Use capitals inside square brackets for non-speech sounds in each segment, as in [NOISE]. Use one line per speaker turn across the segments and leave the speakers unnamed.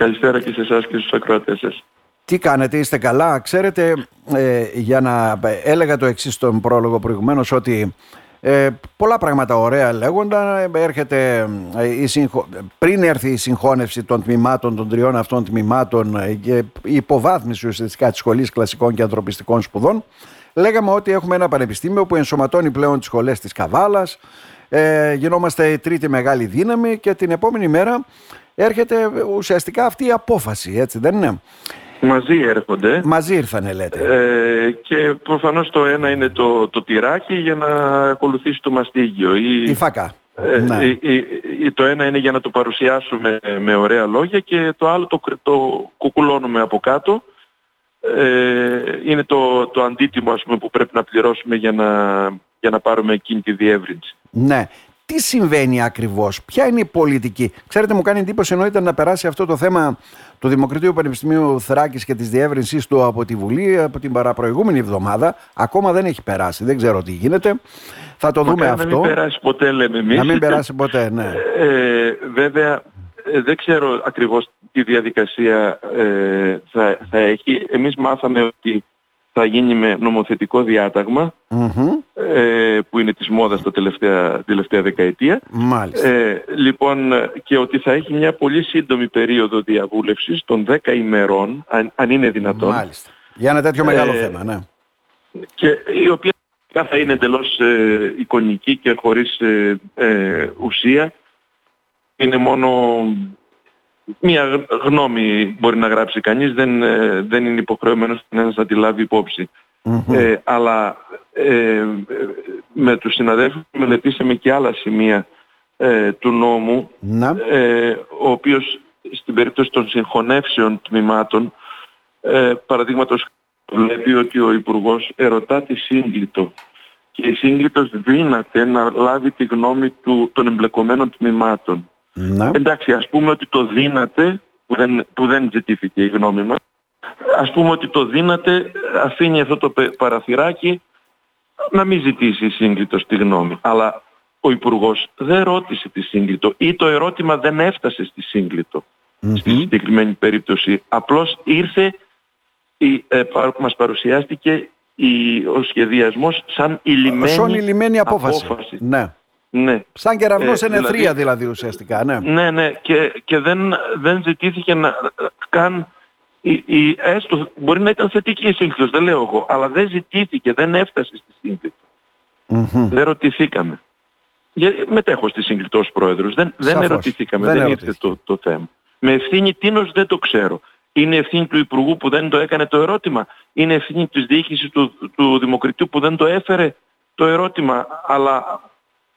Καλησπέρα και σε εσάς και στους ακροατές σας.
Τι κάνετε, είστε καλά; Ξέρετε, ε, για να έλεγα το εξής στον πρόλογο προηγουμένως ότι ε, πολλά πράγματα ωραία λέγονταν. Έρχεται ε, η συγχω... Πριν έρθει η συγχώνευση των τμήματων, των τριών αυτών τμήματων ε, και η υποβάθμιση ουσιαστικά της Σχολής Κλασικών και Ανθρωπιστικών Σπουδών, λέγαμε ότι έχουμε ένα πανεπιστήμιο που ενσωματώνει πλέον τις σχολές της Καβάλας. Ε, γινόμαστε η τρίτη μεγάλη δύναμη και την επόμενη μέρα έρχεται ουσιαστικά αυτή η απόφαση, έτσι δεν είναι;
Μαζί έρχονται.
Μαζί ήρθανε λέτε.
Ε, και προφανώς το ένα είναι το, το τυράκι για να ακολουθήσει το μαστίγιο.
Η, η φακά.
Ε, ναι. η, το ένα είναι για να το παρουσιάσουμε με ωραία λόγια και το άλλο το, το κουκουλώνουμε από κάτω. Ε, είναι το, το αντίτιμο ας πούμε, που πρέπει να πληρώσουμε για να, για να πάρουμε εκείνη τη διεύρυνση.
Ναι τι συμβαίνει ακριβώς, ποια είναι η πολιτική; Ξέρετε, μου κάνει εντύπωση εννοείται να περάσει αυτό το θέμα του Δημοκρατίου Πανεπιστημίου Θράκης και της διεύρυνσή του από τη Βουλή από την παραπροηγούμενη εβδομάδα. Ακόμα δεν έχει περάσει, δεν ξέρω τι γίνεται. Θα το δούμε αυτό.
Να μην περάσει ποτέ, λέμε εμείς.
Να μην περάσει ποτέ, ναι.
Ε, βέβαια, ε, δεν ξέρω ακριβώς τι διαδικασία ε, θα, θα έχει. Εμείς μάθαμε ότι θα γίνει με νομοθετικό ε, που είναι της μόδας τα τελευταία, τελευταία δεκαετία.
Μάλιστα.
Ε, λοιπόν και ότι θα έχει μια πολύ σύντομη περίοδο διαβούλευσης των 10 ημερών αν, αν είναι δυνατόν.
Μάλιστα. Για ένα τέτοιο μεγάλο ε, θέμα, ναι.
Και η οποία θα είναι εντελώς ε, εικονική και χωρίς ε, ουσία. Είναι μόνο μία γνώμη μπορεί να γράψει κανείς, δεν, ε, δεν είναι υποχρεωμένος να τη λάβει ε, αλλά ε, με τους συναδέλφους μελετήσαμε και άλλα σημεία ε, του νόμου, ε, ο οποίος στην περίπτωση των συγχωνεύσεων τμήματων, ε, παραδείγματος βλέπει ότι ο Υπουργός ερωτά τη σύγκλιτο και η σύγκλιτος δύναται να λάβει τη γνώμη του, των εμπλεκομένων τμήματων. Να. Εντάξει, ας πούμε ότι το δύναται, που δεν, που δεν ζητήθηκε η γνώμη μας, ας πούμε ότι το δύναται, αφήνει αυτό το παραθυράκι να μην ζητήσει η σύγκλιτος τη γνώμη. Αλλά ο Υπουργός δεν ρώτησε τη σύγκλιτο ή το ερώτημα δεν έφτασε στη σύγκλιτο στη συγκεκριμένη περίπτωση. Απλώς ήρθε, η, ε, μας παρουσιάστηκε η, ο σχεδιασμός σαν ηλυμένη,
απόφαση. απόφαση. Ναι.
Ναι.
Σαν κεραυνός ε, ενεθρία δηλαδή, δηλαδή ουσιαστικά. Ναι,
ναι, ναι. Και, και δεν, δεν ζητήθηκε να καν η, η, έστω, μπορεί να ήταν θετική η σύγκληση, δεν λέω εγώ, αλλά δεν ζητήθηκε, δεν έφτασε στη σύγκληση. Mm-hmm. Δεν ρωτηθήκαμε. Για, μετέχω στη σύγκληση ως πρόεδρος. Δεν, δεν ερωτηθήκαμε, δεν, δεν ήρθε το, το θέμα. Με ευθύνη τίνος δεν το ξέρω. Είναι ευθύνη του Υπουργού που δεν το έκανε το ερώτημα; Είναι ευθύνη της διοίκησης του, του Δημοκρατίου που δεν το έφερε το ερώτημα. Αλλά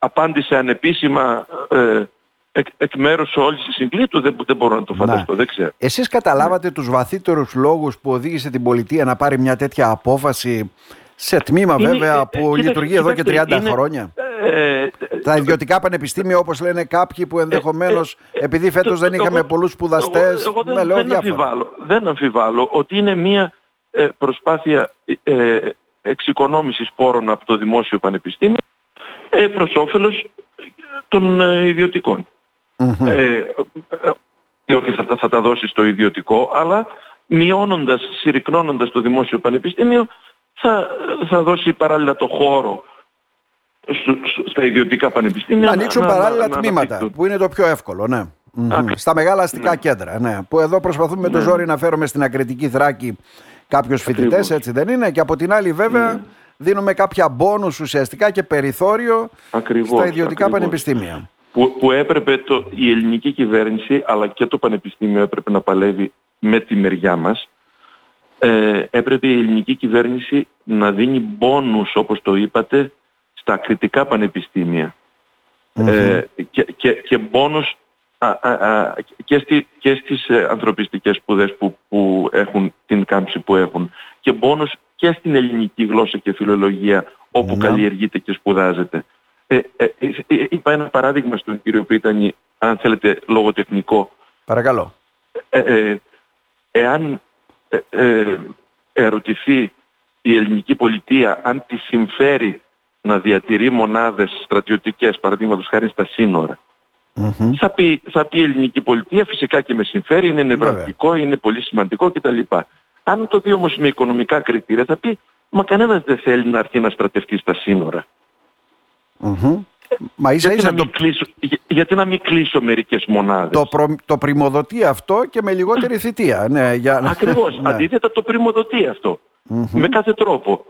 απάντησε ανεπίσημα ε, εκ, εκ μέρους όλης της συγκλήτου, δεν, δεν μπορώ να το φανταστώ, δεν ξέρω.
Εσείς καταλάβατε ναι. τους βαθύτερους λόγους που οδήγησε την πολιτεία να πάρει μια τέτοια απόφαση σε τμήμα βέβαια ε, που λειτουργεί εδώ και 30 χρόνια. Ε, τα ιδιωτικά πανεπιστήμια όπως λένε κάποιοι που ενδεχομένως ε, επειδή φέτος δεν είχαμε πολλούς σπουδαστές.
Εγώ, δεν, δεν, αμφιβάλλω, δεν αμφιβάλλω ότι είναι μια προσπάθεια ε, εξοικονόμησης πόρων από το δημόσιο πανεπιστήμιο ε, προς όφελος των ε, ιδιωτικών. Mm-hmm. Ε, όχι θα, θα τα δώσεις στο ιδιωτικό, αλλά μειώνοντας, συρρυκνώνοντας το δημόσιο πανεπιστήμιο, θα, θα δώσει παράλληλα το χώρο στα ιδιωτικά πανεπιστήμια.
Να ανοίξουν παράλληλα να, τμήματα, να που είναι το πιο εύκολο, ναι. Mm-hmm. Στα μεγάλα αστικά ναι. κέντρα, ναι. Που εδώ προσπαθούμε με το ναι. ζόρι να φέρουμε στην ακριτική Θράκη κάποιους φοιτητές, έτσι δεν είναι. Και από την άλλη βέβαια ναι δίνουμε κάποια μπόνους ουσιαστικά και περιθώριο
ακριβώς,
στα ιδιωτικά πανεπιστήμια.
Που, που έπρεπε το, η ελληνική κυβέρνηση αλλά και το πανεπιστήμιο έπρεπε να παλεύει με τη μεριά μας. Ε, έπρεπε η ελληνική κυβέρνηση να δίνει μπόνους όπως το είπατε στα κριτικά Ε, και, και, και μπόνους και, στη, και στις ε, ανθρωπιστικές σπουδές που, που έχουν την κάμψη που έχουν και μπόνους και στην ελληνική γλώσσα και φιλολογία όπου ναι. καλλιεργείται και σπουδάζεται. Ε, ε, ε, ε, είπα ένα παράδειγμα στον κύριο Πρίτανη, αν θέλετε λογοτεχνικό.
Παρακαλώ.
εάν ερωτηθεί η ελληνική πολιτεία αν τη συμφέρει να διατηρεί μονάδες στρατιωτικές, παραδείγματος χάρη στα σύνορα, Θα, πει, θα πει η ελληνική πολιτεία, φυσικά και με συμφέρει, είναι νευραλγικό, είναι πολύ σημαντικό κτλ. Αν το δει όμως με οικονομικά κριτήρια θα πει, μα κανένας δεν θέλει να έρθει να στρατευτεί στα σύνορα.
Μα ίσα
γιατί,
ίσα
να
το,
μην κλείσω, γιατί να μην κλείσω μερικές μονάδες;
το, προ, το πρημοδοτεί αυτό και με λιγότερη θητεία. Ναι, για...
Ακριβώς. [LAUGHS]
ναι.
Αντίθετα το πρημοδοτεί αυτό. Με κάθε τρόπο.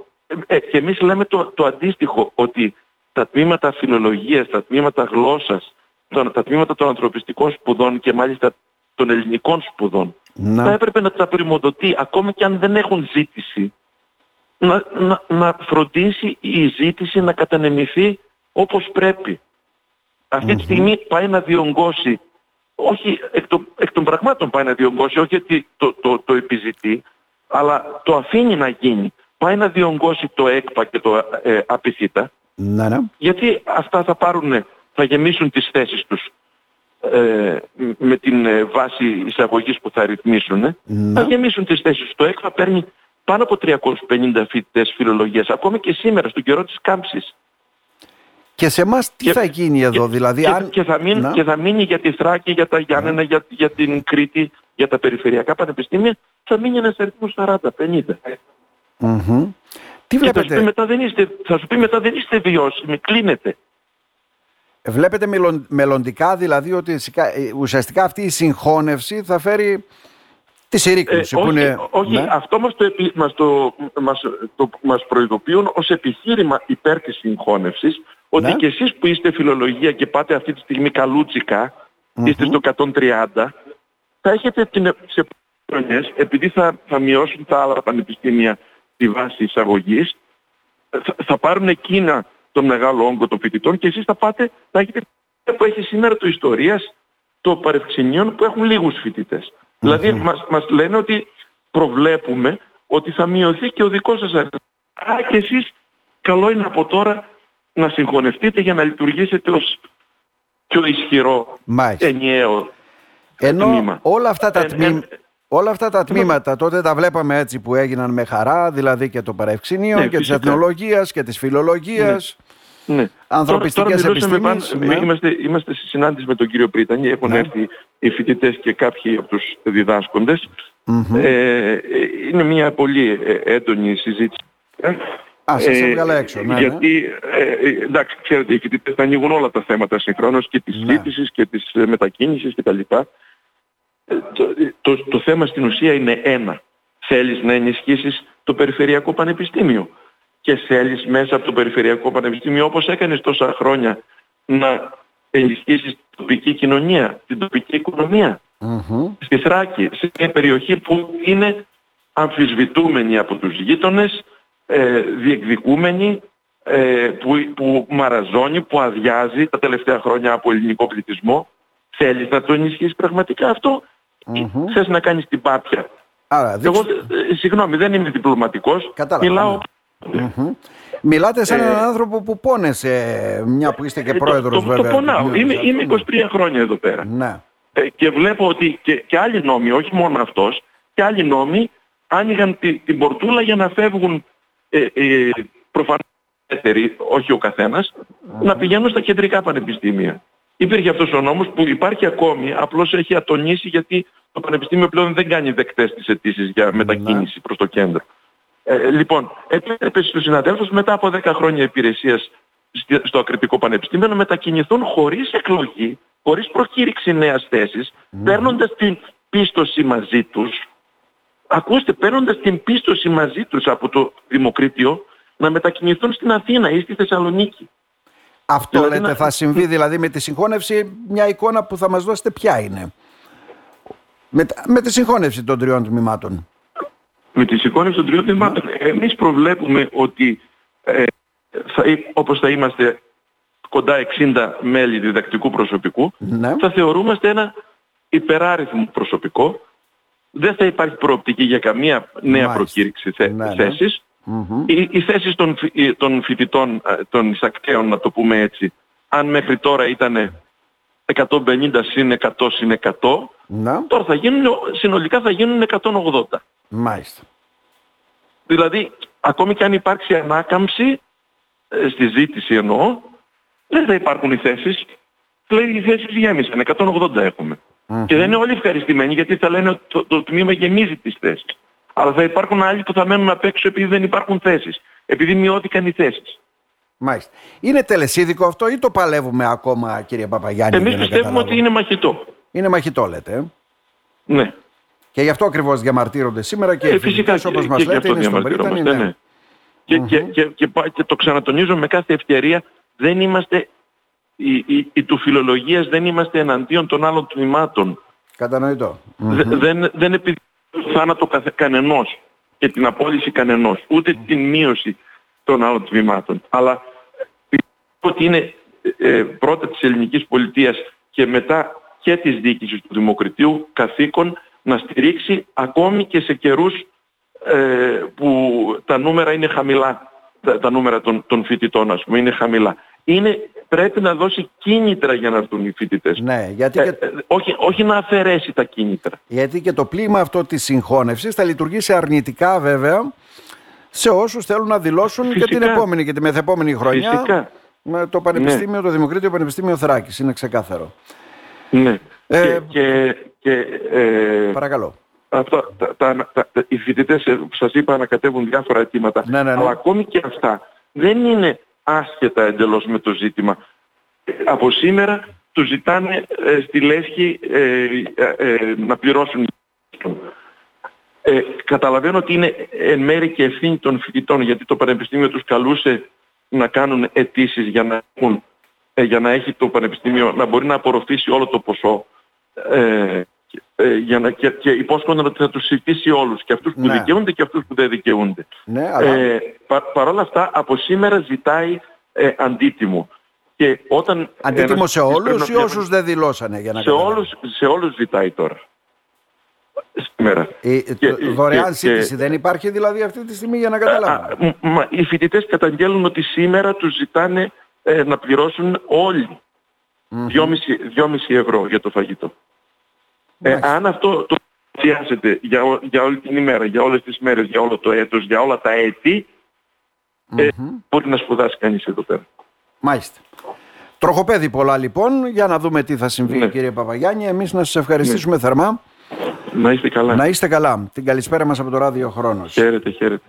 Ε, και εμείς λέμε το, το αντίστοιχο, ότι τα τμήματα φιλολογίας, τα τμήματα γλώσσας, τα, τα τμήματα των ανθρωπιστικών σπουδών και μάλιστα των ελληνικών σπουδών,
Να.
θα έπρεπε να τα πρημοδοτεί, ακόμα και αν δεν έχουν ζήτηση, να, να, να φροντίσει η ζήτηση να κατανεμηθεί όπως πρέπει. Αυτή τη στιγμή πάει να διονγκώσει, όχι εκ, των- εκ των πραγμάτων πάει να διονγκώσει, όχι ότι το, το, το επιζητεί, αλλά το αφήνει να γίνει. Πάει να διονγκώσει το ΕΚΠΑ και το ε, ΑΠΙΘΙΤΑ,
Ναι, ναι.
γιατί αυτά θα πάρουν, θα γεμίσουν τις θέσεις τους ε, με την ε, βάση εισαγωγής που θα ρυθμίσουν.
Ναι.
Θα γεμίσουν τις θέσεις του. Το ΕΚΦΑ παίρνει πάνω από 350 φοιτητές φιλολογίας, ακόμα και σήμερα, στον καιρό της κάμψης.
Και σε εμάς τι
Και-
θα γίνει εδώ,
και,
δηλαδή
και,
αν...
και θα μείνει,
Να.
και θα μείνει για τη Θράκη, για τα Γιάννενα, για, για την Κρήτη, για τα περιφερειακά πανεπιστήμια, θα μείνει ένας αριθμός 40-50.
Μμμ. Τι
Και θα σου, πει
βλέπετε,
μετά δεν είστε, θα σου πει μετά δεν είστε βιώσιμοι, κλείνετε.
Βλέπετε μελλον- μελλοντικά δηλαδή ότι σικα- ε, ουσιαστικά αυτή η συγχώνευση θα φέρει τη συρρήκνωση
Ε,
που
όχι,
είναι...
όχι
ναι.
αυτό μας το, επι- μας, το, μας, το, μας προειδοποιούν ως επιχείρημα υπέρ της συγχώνευσης ότι
Ναι.
και εσείς που είστε φιλολογία και πάτε αυτή τη στιγμή καλούτσικα, είστε στο 130, θα έχετε την, σε χρονιές, επειδή θα, θα μειώσουν τα άλλα πανεπιστήμια τη βάση εισαγωγής, θα, θα πάρουν εκείνα τον μεγάλο όγκο των φοιτητών και εσείς θα πάτε, θα έχετε που έχει σήμερα το ιστορίας των παρευξηνίων που έχουν λίγους φοιτητές. Δηλαδή μας, μας λένε ότι προβλέπουμε ότι θα μειωθεί και ο δικός σας αριθμός. Άρα και εσείς καλό είναι από τώρα να συγχωνευτείτε για να λειτουργήσετε ως πιο ισχυρό
Μάλιστα.
ενιαίο
Ενώ
τμήμα.
όλα αυτά τα,
Ε,
τμήμα,
ε,
όλα αυτά τα τμήματα τότε τα βλέπαμε έτσι που έγιναν με χαρά, δηλαδή και το Παρευξηνείο
Ναι,
και της
φυσικά.
εθνολογίας και της φιλολογίας.
Ναι.
Ανθρωπιστικές
Τώρα, τώρα μιλούσαμε
επιστήμες,
πάνω-
ναι.
είμαστε, είμαστε στη συνάντηση με τον κύριο Πρίτανη, έχουν
Ναι.
έρθει οι φοιτητές και κάποιοι από τους διδάσκοντες.
Μμμ.
Ε, ε, είναι μια πολύ ε, έντονη συζήτηση.
Α, σας έβγαλα έξω, ναι, ναι.
γιατί, ε, ε, εντάξει, ξέρετε, οι φοιτητές θα ανοίγουν όλα τα θέματα συγχρόνως και της
Ναι.
ζήτησης και της ε, μετακίνησης κτλ. Ε, το, το, το θέμα στην ουσία είναι ένα. Θέλεις να ενισχύσεις το Περιφερειακό Πανεπιστήμιο και θέλεις μέσα από το Περιφερειακό Πανεπιστήμιο όπως έκανες τόσα χρόνια να ενισχύσεις την τοπική κοινωνία, την τοπική οικονομία
Μμμ.
στη Θράκη, σε μια περιοχή που είναι αμφισβητούμενη από τους γείτονες, ε, διεκδικούμενη, ε, που, που μαραζώνει, που αδειάζει τα τελευταία χρόνια από ελληνικό πληθυσμό. Θέλεις να το ενισχύσεις πραγματικά αυτό ή
Μμμ.
θες να κάνεις την πάπια;
Άρα,
Εγώ,
δείξτε-
ε, συγγνώμη, δεν είμαι διπλωματικός.
Κατάλαβα,
Μιλάω
Μμμ. Μιλάτε σαν
Ε,
έναν άνθρωπο που πόνεσε, μια που είστε και
ε, το-
πρόεδρος
το,
βέβαια.
το πονάω.
του
Είμαι,
News,
είμαι
αυτό,
23 χρόνια εδώ πέρα.
Ναι.
Ε, και βλέπω ότι και, και άλλοι νόμοι, όχι μόνο αυτός, και άλλοι νόμοι άνοιγαν τη- την πορτούλα για να φεύγουν ε, ε, προφανώς ελεύθεροι, όχι ο καθένας, να πηγαίνουν στα κεντρικά πανεπιστήμια. Υπήρχε αυτός ο νόμος που υπάρχει ακόμη, απλώς έχει ατονίσει γιατί το πανεπιστήμιο πλέον δεν κάνει δεκτές τις αιτήσεις για μετακίνηση προς το κέντρο. Ε, λοιπόν, επέτρεπε στους συναδέλφους μετά από 10 χρόνια υπηρεσίας στη- στο Ακριτικό Πανεπιστήμιο να μετακινηθούν χωρίς εκλογή, χωρίς προκήρυξη νέας θέσης, παίρνοντας την πίστοση μαζί τους. Ακούστε, παίρνοντας την πίστοση μαζί τους από το Δημοκρίτιο, να μετακινηθούν στην Αθήνα ή στη Θεσσαλονίκη.
Αυτό
Δηλαδή
λέτε
να-
θα συμβεί δηλαδή με τη συγχώνευση, μια εικόνα που θα μας δώσετε ποια είναι. Με, τα- με τη συγχώνευση των τριών τμήματων.
Με τη συγχώνευση των τριών τμήματων, εμείς προβλέπουμε ότι ε, θα, εί- όπως θα είμαστε κοντά 60 μέλη διδακτικού προσωπικού,
Ναι.
θα θεωρούμαστε ένα υπεράριθμο προσωπικό. Δεν θα υπάρχει προοπτική για καμία νέα
Μάλιστα.
προκήρυξη θε,
Ναι, ναι.
θέσης.
Μμμ.
Οι, οι θέσεις των, φοι- ε, των φοιτητών, ε, των εισακτέων, να το πούμε έτσι, αν μέχρι τώρα ήταν 150 συν 100 συν 100,
Ναι.
τώρα θα γίνουν, συνολικά θα γίνουν 180.
Μάλιστα.
Δηλαδή, ακόμη και αν υπάρξει ανάκαμψη, ε, στη ζήτηση εννοώ, δεν θα υπάρχουν οι θέσεις. λέει οι θέσεις γέμισαν, 180 εχουμε Και δεν είναι όλοι ευχαριστημένοι γιατί θα λένε ότι το, το τμήμα γεμίζει τις θέσεις. Αλλά θα υπάρχουν άλλοι που θα μένουν απ' έξω επειδή δεν υπάρχουν θέσεις. Επειδή μειώθηκαν οι θέσεις.
Μάλιστα. Είναι τελεσίδικο αυτό ή το παλεύουμε ακόμα κύριε Παπαγιάννη.
Εμείς πιστεύουμε ότι είναι μαχητό.
Είναι μαχητό λέτε. Ε;
Ναι.
Και γι' αυτό ακριβώς διαμαρτύρονται σήμερα και ε, οι φυσικά όπως μας λέτε είναι στον Πρίτανη. Ναι. ναι.
Και, mm-hmm. και, και, και, και, το ξανατονίζω με κάθε ευκαιρία δεν είμαστε η, η, η του φιλολογίας δεν είμαστε εναντίον των άλλων τμήματων.
Κατανοητό.
δεν, δεν επειδή θάνατο κανενός και την απόλυση κανενός, ούτε την μείωση των άλλων τμήματων. Αλλά πιστεύω ότι είναι ε, πρώτα της ελληνικής πολιτείας και μετά και της διοίκησης του Δημοκρατίου καθήκον να στηρίξει ακόμη και σε καιρούς ε, που τα νούμερα είναι χαμηλά, τα, νούμερα των, των φοιτητών ας πούμε είναι χαμηλά. Είναι, πρέπει να δώσει κίνητρα για να έρθουν οι φοιτητές.
Ναι, γιατί ε,
και... όχι, όχι να αφαιρέσει τα κίνητρα.
Γιατί και το πλήμα αυτό της συγχώνευσης θα λειτουργήσει αρνητικά βέβαια σε όσους θέλουν να δηλώσουν και την επόμενη και τη μεθεπόμενη χρονιά
Φυσικά.
με το Πανεπιστήμιο, ναι. το Δημοκρίτιο Πανεπιστήμιο Θράκης. Είναι ξεκάθαρο.
Ναι. Ε, και, και, ε,
παρακαλώ.
Αυτό, τα, τα, τα, οι φοιτητές ε, που σας είπα ανακατεύουν διάφορα αιτήματα.
Ναι, ναι, ναι.
Αλλά ακόμη και αυτά δεν είναι άσχετα εντελώς με το ζήτημα. Από σήμερα τους ζητάνε ε, στη Λέσχη ε, ε, να πληρώσουν ε, καταλαβαίνω ότι είναι εν μέρει και ευθύνη των φοιτητών γιατί το Πανεπιστήμιο τους καλούσε να κάνουν αιτήσεις για να, ε, για να έχει το Πανεπιστήμιο να μπορεί να απορροφήσει όλο το ποσό ε, ε, για να, και, και υπόσχονταν ότι θα τους συζητήσει όλους και αυτούς που ναι. δικαιούνται και αυτούς που δεν δικαιούνται.
Ναι, αλλά...
ε, Παρ' όλα αυτά από σήμερα ζητάει ε, αντίτιμο. Και όταν
αντίτιμο σε όλους ή όσους δεν δηλώσανε για να
σε όλους, σε όλους ζητάει τώρα
σήμερα. Η, και, δωρεάν και, σύντηση δεν υπάρχει δηλαδή αυτή τη στιγμή για να καταλάβουμε.
Μα, οι φοιτητές καταγγέλνουν ότι σήμερα τους ζητάνε ε, να πληρώσουν όλοι 2,5 ευρώ για το φαγητό. Ε, αν αυτό το πιάσετε για, για όλη την ημέρα, για όλες τις μέρες, για όλο το έτος, για όλα τα έτη, ε, μπορεί να σπουδάσει κανείς εδώ πέρα.
Μάλιστα. Τροχοπέδι πολλά λοιπόν, για να δούμε τι θα συμβεί ναι. κύριε Παπαγιάννη. Εμείς να σας ευχαριστήσουμε ναι. θερμά.
Να είστε καλά.
Να είστε καλά. Την καλησπέρα μας από το Ράδιο Χρόνος.
Χαίρετε, χαίρετε.